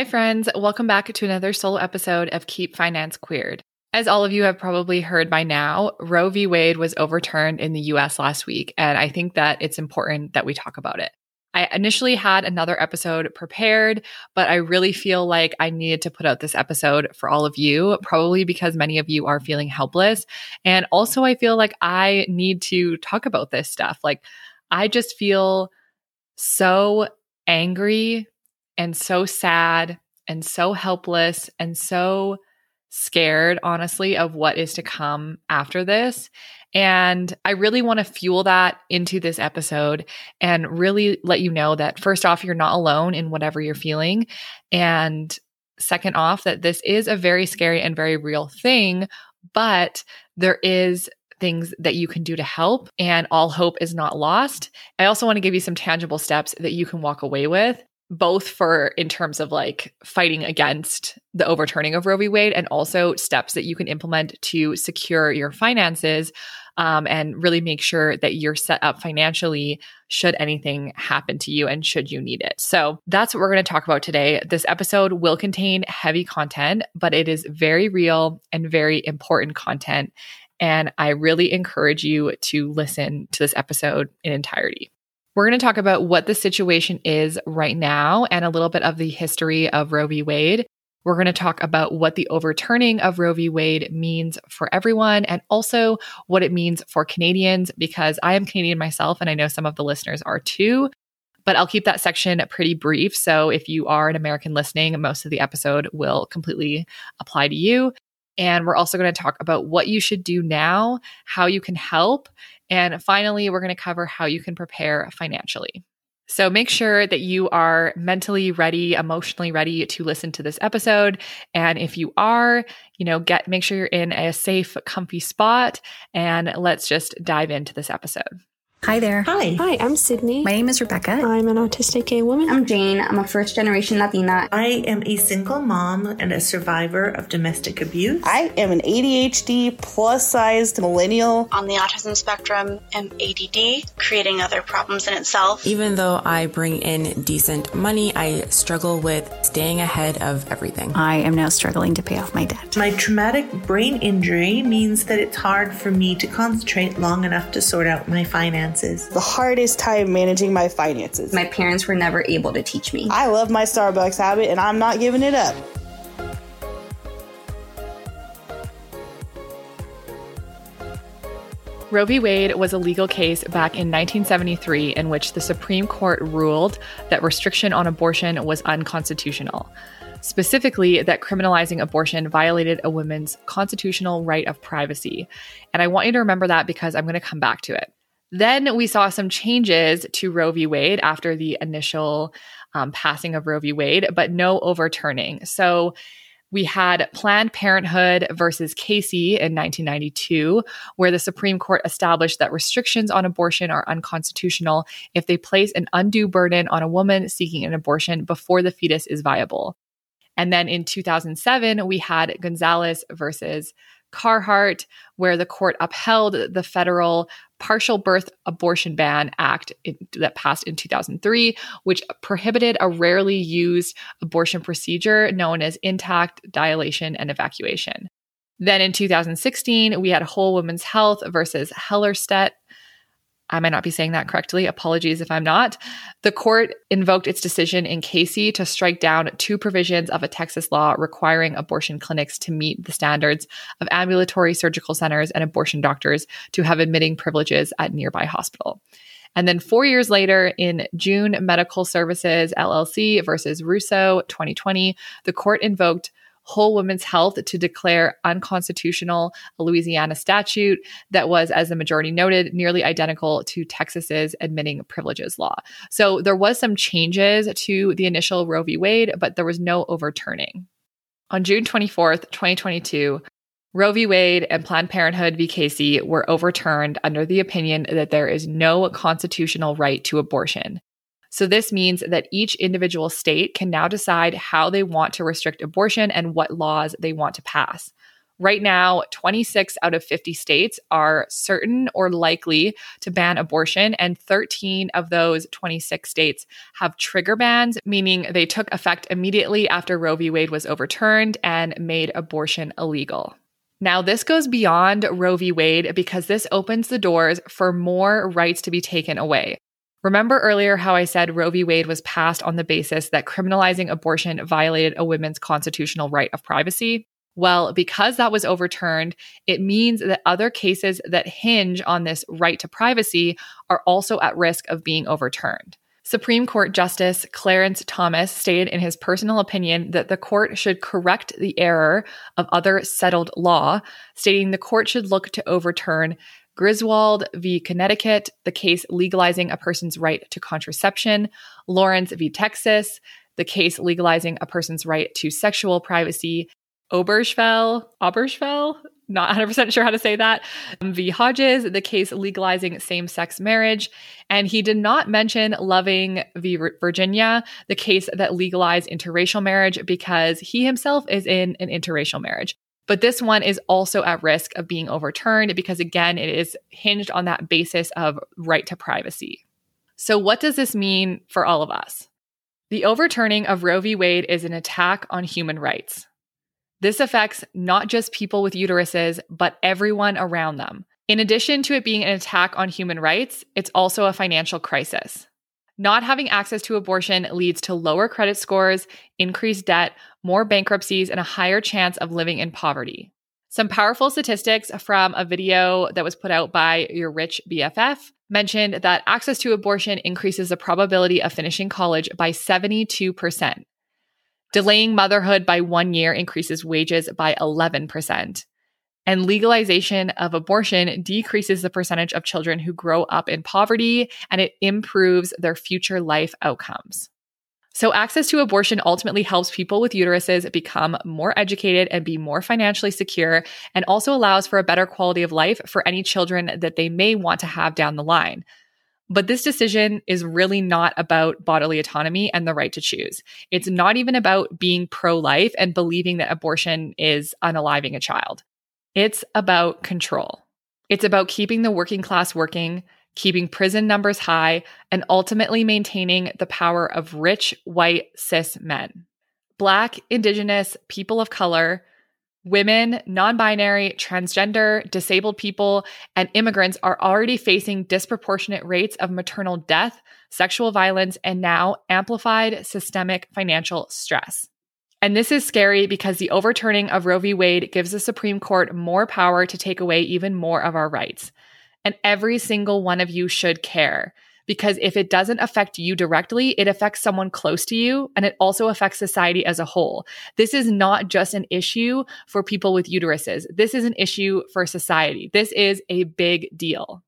Hi, friends. Welcome back to another solo episode of Keep Finance Queered. As all of you have probably heard by now, Roe v. Wade was overturned in the US last week, and I think that it's important that we talk about it. I initially had another episode prepared, but I really feel like I needed to put out this episode for all of you, probably because many of you are feeling helpless. And also, I feel like I need to talk about this stuff. Like, I just feel so angry and so sad and so helpless and so scared, honestly, of what is to come after this. And I really want to fuel that into this episode and really let you know that first off, you're not alone in whatever you're feeling. And second off, that this is a very scary and very real thing, but there is things that you can do to help and all hope is not lost. I also want to give you some tangible steps that you can walk away with both for in terms of like fighting against the overturning of Roe v. Wade and also steps that you can implement to secure your finances um, and really make sure that you're set up financially should anything happen to you and should you need it. So that's what we're going to talk about today. This episode will contain heavy content, but it is very real and very important content. And I really encourage you to listen to this episode in entirety. We're going to talk about what the situation is right now and a little bit of the history of Roe v. Wade. We're going to talk about what the overturning of Roe v. Wade means for everyone and also what it means for Canadians because I am Canadian myself and I know some of the listeners are too. But I'll keep that section pretty brief. So if you are an American listening, most of the episode will completely apply to you. And we're also going to talk about what you should do now, how you can help, and finally, we're going to cover how you can prepare financially. So make sure that you are mentally ready, emotionally ready to listen to this episode. And if you are, you know, get make sure you're in a safe, comfy spot and let's just dive into this episode. Hi there. Hi. Hi, I'm Sydney. My name is Rebecca. I'm an autistic gay woman. I'm Jane. I'm a first generation Latina. I am a single mom and a survivor of domestic abuse. I am an ADHD plus sized millennial. On the autism spectrum, am ADD, creating other problems in itself. Even though I bring in decent money, I struggle with staying ahead of everything. I am now struggling to pay off my debt. My traumatic brain injury means that it's hard for me to concentrate long enough to sort out my finances finances. The hardest time managing my finances. My parents were never able to teach me. I love my Starbucks habit and I'm not giving it up. Roe v. Wade was a legal case back in 1973 in which the Supreme Court ruled that restriction on abortion was unconstitutional. Specifically, that criminalizing abortion violated a woman's constitutional right of privacy. And I want you to remember that because I'm going to come back to it. Then we saw some changes to Roe v. Wade after the initial um, passing of Roe v. Wade, but no overturning. So we had Planned Parenthood versus Casey in 1992, where the Supreme Court established that restrictions on abortion are unconstitutional if they place an undue burden on a woman seeking an abortion before the fetus is viable. And then in 2007, we had Gonzales versus Carhart, where the court upheld the federal Partial Birth Abortion Ban Act in, that passed in 2003, which prohibited a rarely used abortion procedure known as intact dilation and evacuation. Then in 2016, we had Whole Women's Health versus Hellerstedt, I might not be saying that correctly. Apologies if I'm not. The court invoked its decision in Casey to strike down two provisions of a Texas law requiring abortion clinics to meet the standards of ambulatory surgical centers and abortion doctors to have admitting privileges at nearby hospital. And then four years later, in June Medical Services LLC versus Russo 2020, the court invoked Whole Women's Health to declare unconstitutional a Louisiana statute that was, as the majority noted, nearly identical to Texas's admitting privileges law. So there was some changes to the initial Roe v. Wade, but there was no overturning. On June 24th, 2022, Roe v. Wade and Planned Parenthood v. Casey were overturned under the opinion that there is no constitutional right to abortion. So, this means that each individual state can now decide how they want to restrict abortion and what laws they want to pass. Right now, 26 out of 50 states are certain or likely to ban abortion, and 13 of those 26 states have trigger bans, meaning they took effect immediately after Roe v. Wade was overturned and made abortion illegal. Now, this goes beyond Roe v. Wade because this opens the doors for more rights to be taken away. Remember earlier how I said Roe v. Wade was passed on the basis that criminalizing abortion violated a woman's constitutional right of privacy? Well, because that was overturned, it means that other cases that hinge on this right to privacy are also at risk of being overturned. Supreme Court Justice Clarence Thomas stated in his personal opinion that the court should correct the error of other settled law, stating the court should look to overturn Griswold v. Connecticut, the case legalizing a person's right to contraception, Lawrence v. Texas, the case legalizing a person's right to sexual privacy, Obergefell, Obergefell, not 100% sure how to say that, um, v. Hodges, the case legalizing same sex marriage. And he did not mention Loving v. Virginia, the case that legalized interracial marriage, because he himself is in an interracial marriage. But this one is also at risk of being overturned because, again, it is hinged on that basis of right to privacy. So, what does this mean for all of us? The overturning of Roe v. Wade is an attack on human rights. This affects not just people with uteruses, but everyone around them. In addition to it being an attack on human rights, it's also a financial crisis. Not having access to abortion leads to lower credit scores, increased debt, more bankruptcies, and a higher chance of living in poverty. Some powerful statistics from a video that was put out by Your Rich BFF mentioned that access to abortion increases the probability of finishing college by 72%. Delaying motherhood by one year increases wages by 11%. And legalization of abortion decreases the percentage of children who grow up in poverty and it improves their future life outcomes. So, access to abortion ultimately helps people with uteruses become more educated and be more financially secure, and also allows for a better quality of life for any children that they may want to have down the line. But this decision is really not about bodily autonomy and the right to choose. It's not even about being pro life and believing that abortion is unaliving a child. It's about control. It's about keeping the working class working, keeping prison numbers high, and ultimately maintaining the power of rich, white, cis men. Black, Indigenous, people of color, Women, non binary, transgender, disabled people, and immigrants are already facing disproportionate rates of maternal death, sexual violence, and now amplified systemic financial stress. And this is scary because the overturning of Roe v. Wade gives the Supreme Court more power to take away even more of our rights. And every single one of you should care because if it doesn't affect you directly, it affects someone close to you and it also affects society as a whole. This is not just an issue for people with uteruses. This is an issue for society. This is a big deal.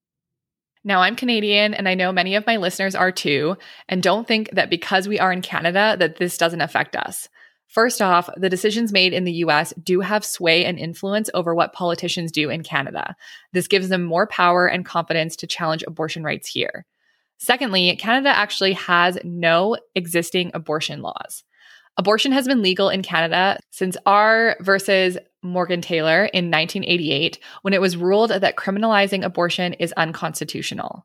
Now, I'm Canadian and I know many of my listeners are too, and don't think that because we are in Canada that this doesn't affect us. First off, the decisions made in the US do have sway and influence over what politicians do in Canada. This gives them more power and confidence to challenge abortion rights here. Secondly, Canada actually has no existing abortion laws. Abortion has been legal in Canada since R versus Morgentaler in 1988 when it was ruled that criminalizing abortion is unconstitutional.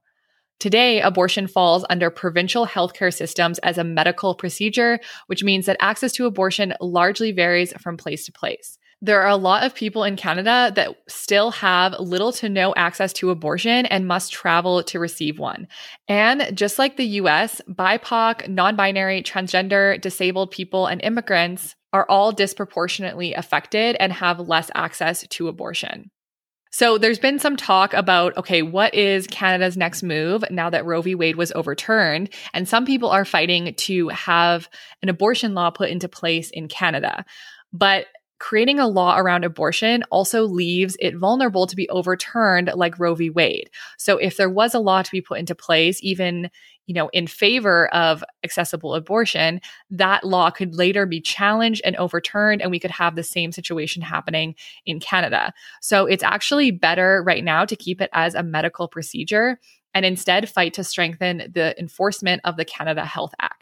Today, abortion falls under provincial healthcare systems as a medical procedure, which means that access to abortion largely varies from place to place. There are a lot of people in Canada that still have little to no access to abortion and must travel to receive one. And just like the US, BIPOC, non binary, transgender, disabled people, and immigrants are all disproportionately affected and have less access to abortion. So there's been some talk about, okay, what is Canada's next move now that Roe v. Wade was overturned? And some people are fighting to have an abortion law put into place in Canada. But creating a law around abortion also leaves it vulnerable to be overturned like Roe v. Wade. So if there was a law to be put into place, even you know, in favor of accessible abortion, that law could later be challenged and overturned, and we could have the same situation happening in Canada. So it's actually better right now to keep it as a medical procedure and instead fight to strengthen the enforcement of the Canada Health Act.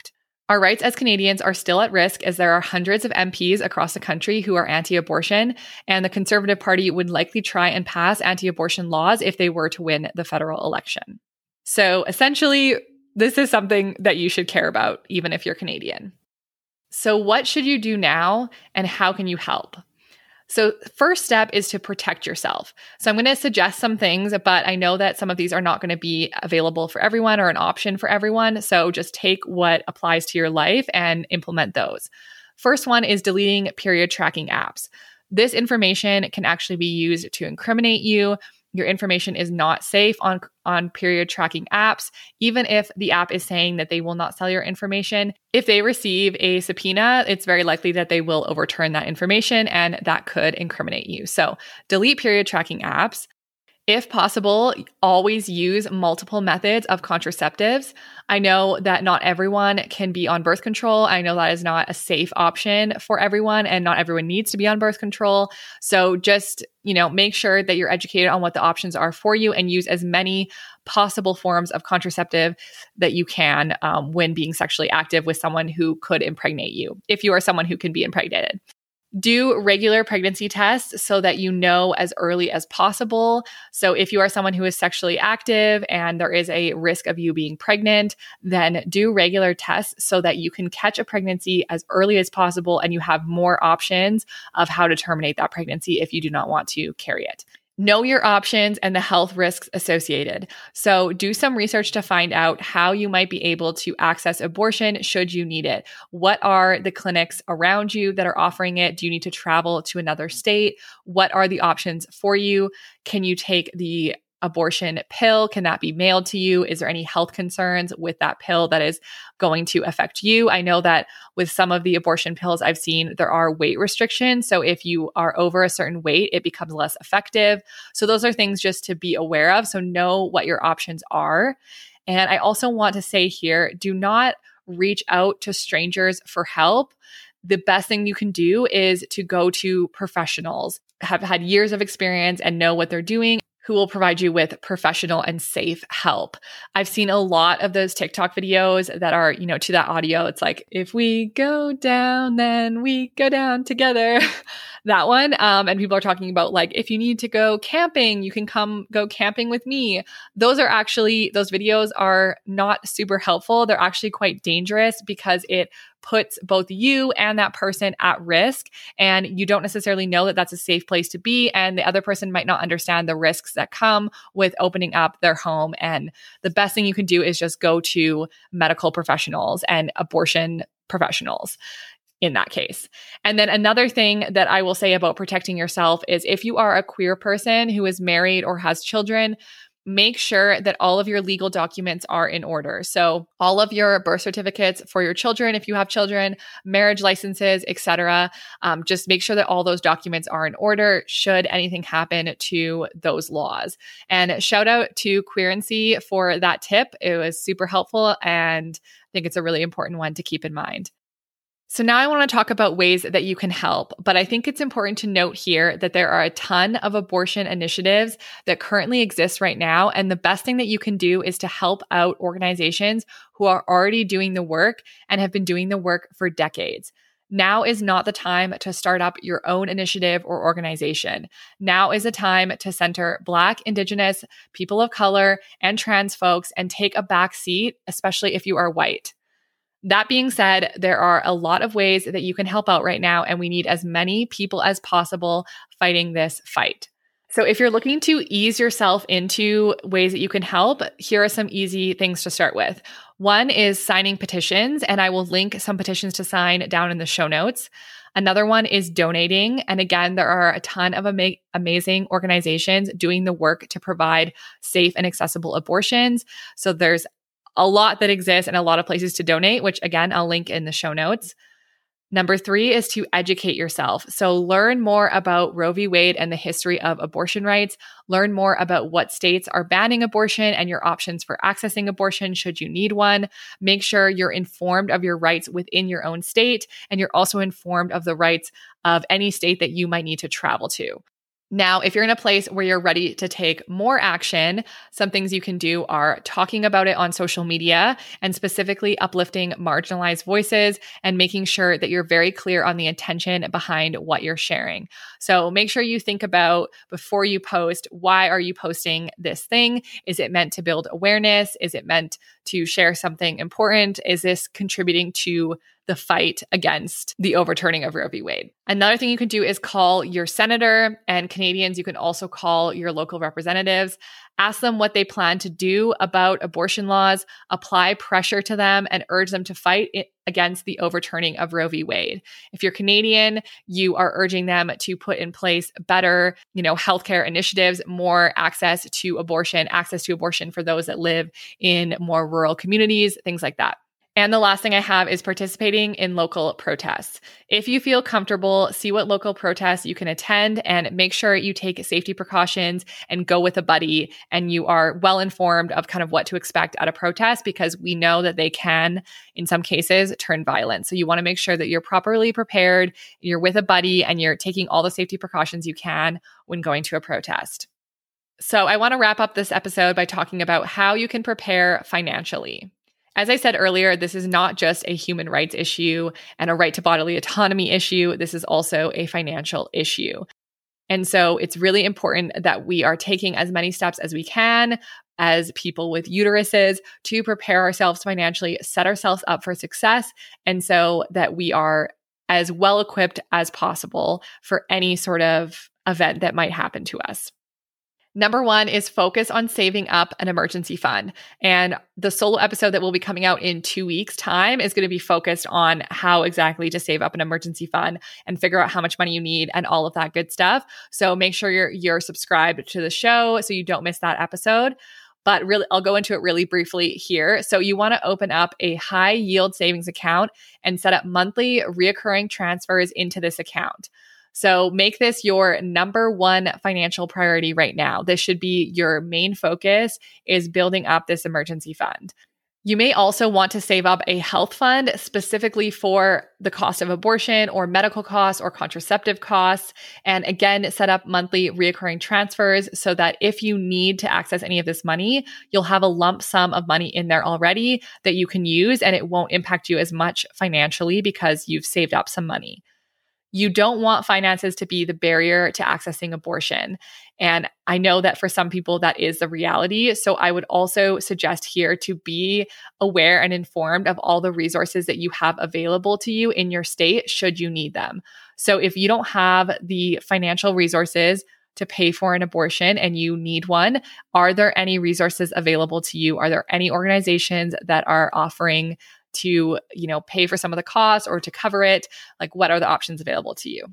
Our rights as Canadians are still at risk as there are hundreds of MPs across the country who are anti abortion, and the Conservative Party would likely try and pass anti abortion laws if they were to win the federal election. So essentially, this is something that you should care about, even if you're Canadian. So, what should you do now, and how can you help? So, first step is to protect yourself. So, I'm going to suggest some things, but I know that some of these are not going to be available for everyone or an option for everyone. So, just take what applies to your life and implement those. First one is deleting period tracking apps. This information can actually be used to incriminate you, your information is not safe on on period tracking apps even if the app is saying that they will not sell your information. If they receive a subpoena it's very likely that they will overturn that information and that could incriminate you. So delete period tracking apps if possible, always use multiple methods of contraceptives. I know that not everyone can be on birth control. I know that is not a safe option for everyone and not everyone needs to be on birth control. So just, you know, make sure that you're educated on what the options are for you and use as many possible forms of contraceptive that you can um, when being sexually active with someone who could impregnate you, if you are someone who can be impregnated do regular pregnancy tests so that you know as early as possible. So, if you are someone who is sexually active and there is a risk of you being pregnant, then do regular tests so that you can catch a pregnancy as early as possible and you have more options of how to terminate that pregnancy if you do not want to carry it. Know your options and the health risks associated. So, do some research to find out how you might be able to access abortion should you need it. What are the clinics around you that are offering it? Do you need to travel to another state? What are the options for you? Can you take the abortion pill? Can that be mailed to you? Is there any health concerns with that pill that is going to affect you? I know that with some of the abortion pills I've seen, there are weight restrictions. So if you are over a certain weight, it becomes less effective. So those are things just to be aware of. So know what your options are. And I also want to say here do not reach out to strangers for help the best thing you can do is to go to professionals have had years of experience and know what they're doing who will provide you with professional and safe help. I've seen a lot of those TikTok videos that are, you know, to that audio. It's like, if we go down, then we go down together. that one. Um, and people are talking about like, if you need to go camping, you can come go camping with me. Those are actually, those videos are not super helpful. They're actually quite dangerous because it puts both you and that person at risk. And you don't necessarily know that that's a safe place to be. And the other person might not understand the risks that come with opening up their home. And the best thing you can do is just go to medical professionals and abortion professionals in that case. And then another thing that I will say about protecting yourself is if you are a queer person who is married or has children, make sure that all of your legal documents are in order. So all of your birth certificates for your children, if you have children, marriage licenses, etc. Um, just make sure that all those documents are in order should anything happen to those laws. And shout out to Queerency for that tip. It was super helpful and I think it's a really important one to keep in mind. So now I want to talk about ways that you can help, but I think it's important to note here that there are a ton of abortion initiatives that currently exist right now. And the best thing that you can do is to help out organizations who are already doing the work and have been doing the work for decades. Now is not the time to start up your own initiative or organization. Now is the time to center Black, Indigenous, people of color, and trans folks and take a back seat, especially if you are white. That being said, there are a lot of ways that you can help out right now, and we need as many people as possible fighting this fight. So, if you're looking to ease yourself into ways that you can help, here are some easy things to start with. One is signing petitions, and I will link some petitions to sign down in the show notes. Another one is donating. And again, there are a ton of ama- amazing organizations doing the work to provide safe and accessible abortions. So there's a lot that exists and a lot of places to donate, which again, I'll link in the show notes. Number three is to educate yourself. So learn more about Roe v. Wade and the history of abortion rights. Learn more about what states are banning abortion and your options for accessing abortion should you need one. Make sure you're informed of your rights within your own state and you're also informed of the rights of any state that you might need to travel to. Now, if you're in a place where you're ready to take more action, some things you can do are talking about it on social media and specifically uplifting marginalized voices and making sure that you're very clear on the intention behind what you're sharing. So make sure you think about before you post, why are you posting this thing? Is it meant to build awareness? Is it meant to share something important? Is this contributing to the fight against the overturning of Roe v. Wade. Another thing you can do is call your senator and Canadians. You can also call your local representatives, ask them what they plan to do about abortion laws, apply pressure to them, and urge them to fight against the overturning of Roe v. Wade. If you're Canadian, you are urging them to put in place better, you know, healthcare initiatives, more access to abortion, access to abortion for those that live in more rural communities, things like that. And the last thing I have is participating in local protests. If you feel comfortable, see what local protests you can attend and make sure you take safety precautions and go with a buddy and you are well informed of kind of what to expect at a protest because we know that they can, in some cases, turn violent. So you want to make sure that you're properly prepared, you're with a buddy, and you're taking all the safety precautions you can when going to a protest. So I want to wrap up this episode by talking about how you can prepare financially. As I said earlier, this is not just a human rights issue and a right to bodily autonomy issue. This is also a financial issue. And so it's really important that we are taking as many steps as we can as people with uteruses to prepare ourselves financially, set ourselves up for success, and so that we are as well equipped as possible for any sort of event that might happen to us. Number one is focus on saving up an emergency fund. And the solo episode that will be coming out in two weeks' time is going to be focused on how exactly to save up an emergency fund and figure out how much money you need and all of that good stuff. So make sure you're you're subscribed to the show so you don't miss that episode. But really, I'll go into it really briefly here. So, you want to open up a high yield savings account and set up monthly reoccurring transfers into this account. So make this your number one financial priority right now. This should be your main focus is building up this emergency fund. You may also want to save up a health fund specifically for the cost of abortion or medical costs or contraceptive costs. And again, set up monthly reoccurring transfers so that if you need to access any of this money, you'll have a lump sum of money in there already that you can use and it won't impact you as much financially because you've saved up some money you don't want finances to be the barrier to accessing abortion. And I know that for some people, that is the reality. So I would also suggest here to be aware and informed of all the resources that you have available to you in your state should you need them. So if you don't have the financial resources, to pay for an abortion and you need one, are there any resources available to you? Are there any organizations that are offering to, you know, pay for some of the costs or to cover it? Like, what are the options available to you?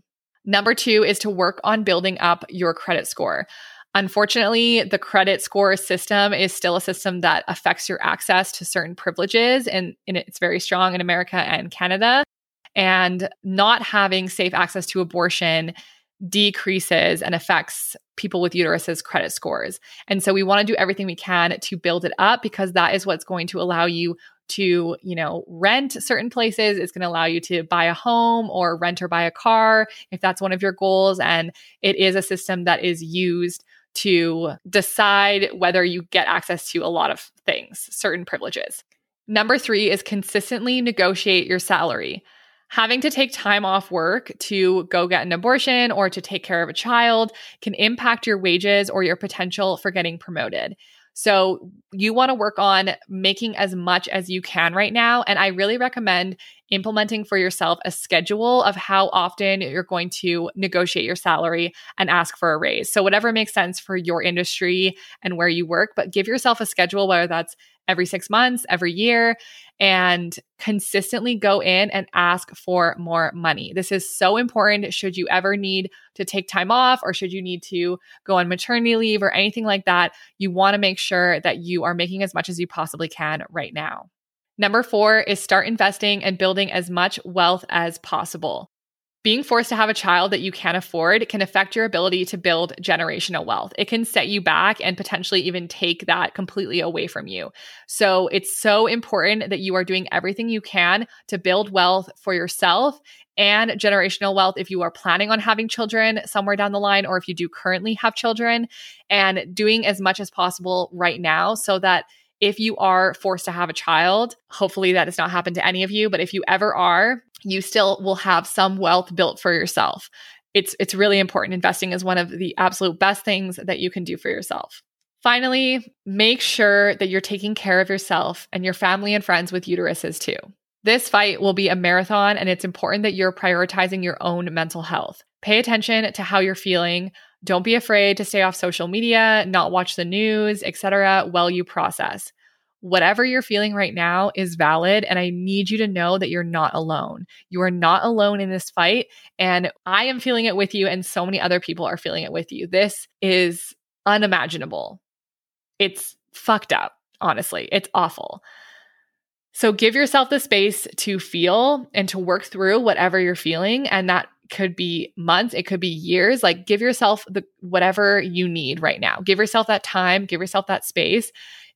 Number two is to work on building up your credit score. Unfortunately, the credit score system is still a system that affects your access to certain privileges, and, and it's very strong in America and Canada. And not having safe access to abortion decreases and affects people with uteruses credit scores. And so we want to do everything we can to build it up because that is what's going to allow you to, you know, rent certain places. It's going to allow you to buy a home or rent or buy a car if that's one of your goals. And it is a system that is used to decide whether you get access to a lot of things, certain privileges. Number three is consistently negotiate your salary. Having to take time off work to go get an abortion or to take care of a child can impact your wages or your potential for getting promoted. So you want to work on making as much as you can right now. And I really recommend implementing for yourself a schedule of how often you're going to negotiate your salary and ask for a raise. So, whatever makes sense for your industry and where you work, but give yourself a schedule, whether that's every six months, every year, and consistently go in and ask for more money. This is so important. Should you ever need to take time off or should you need to go on maternity leave or anything like that, you want to make sure that you are making as much as you possibly can right now. Number four is start investing and building as much wealth as possible. being forced to have a child that you can't afford can affect your ability to build generational wealth. It can set you back and potentially even take that completely away from you. So it's so important that you are doing everything you can to build wealth for yourself and generational wealth if you are planning on having children somewhere down the line or if you do currently have children and doing as much as possible right now so that if you are forced to have a child, hopefully that does not happen to any of you, but if you ever are, you still will have some wealth built for yourself. It's it's really important. Investing is one of the absolute best things that you can do for yourself. Finally, make sure that you're taking care of yourself and your family and friends with uteruses too. This fight will be a marathon and it's important that you're prioritizing your own mental health. Pay attention to how you're feeling. Don't be afraid to stay off social media, not watch the news, etc. while you process whatever you're feeling right now is valid. And I need you to know that you're not alone. You are not alone in this fight. And I am feeling it with you, and so many other people are feeling it with you. This is unimaginable. It's fucked up, honestly. It's awful. So give yourself the space to feel and to work through whatever you're feeling. And that could be months, it could be years. Like give yourself the whatever you need right now. Give yourself that time, give yourself that space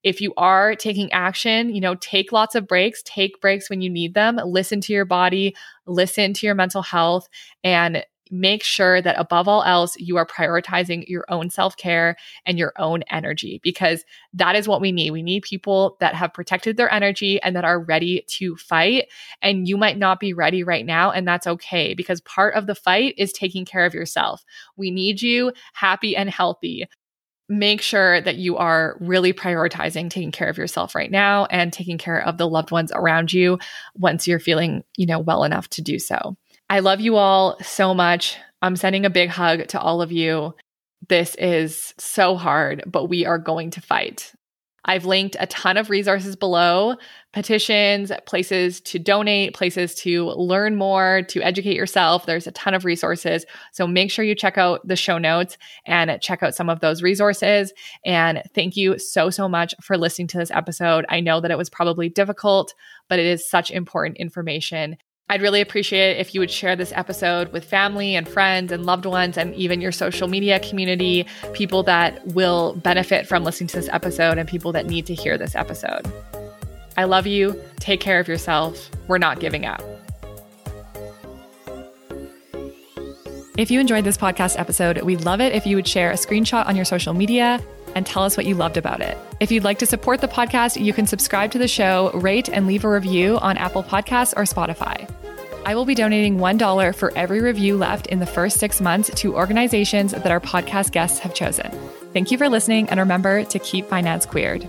if you are taking action, you know, take lots of breaks, take breaks when you need them, listen to your body, listen to your mental health, and make sure that above all else, you are prioritizing your own self care and your own energy because that is what we need. We need people that have protected their energy and that are ready to fight. And you might not be ready right now, and that's okay because part of the fight is taking care of yourself. We need you happy and healthy make sure that you are really prioritizing taking care of yourself right now and taking care of the loved ones around you once you're feeling, you know, well enough to do so. I love you all so much. I'm sending a big hug to all of you. This is so hard, but we are going to fight. I've linked a ton of resources below petitions, places to donate, places to learn more, to educate yourself. There's a ton of resources. So make sure you check out the show notes and check out some of those resources. And thank you so, so much for listening to this episode. I know that it was probably difficult, but it is such important information. I'd really appreciate it if you would share this episode with family and friends and loved ones and even your social media community, people that will benefit from listening to this episode and people that need to hear this episode. I love you. Take care of yourself. We're not giving up. If you enjoyed this podcast episode, we'd love it if you would share a screenshot on your social media and tell us what you loved about it. If you'd like to support the podcast, you can subscribe to the show, rate, and leave a review on Apple Podcasts or Spotify. I will be donating $1 for every review left in the first six months to organizations that our podcast guests have chosen. Thank you for listening, and remember to keep finance queered.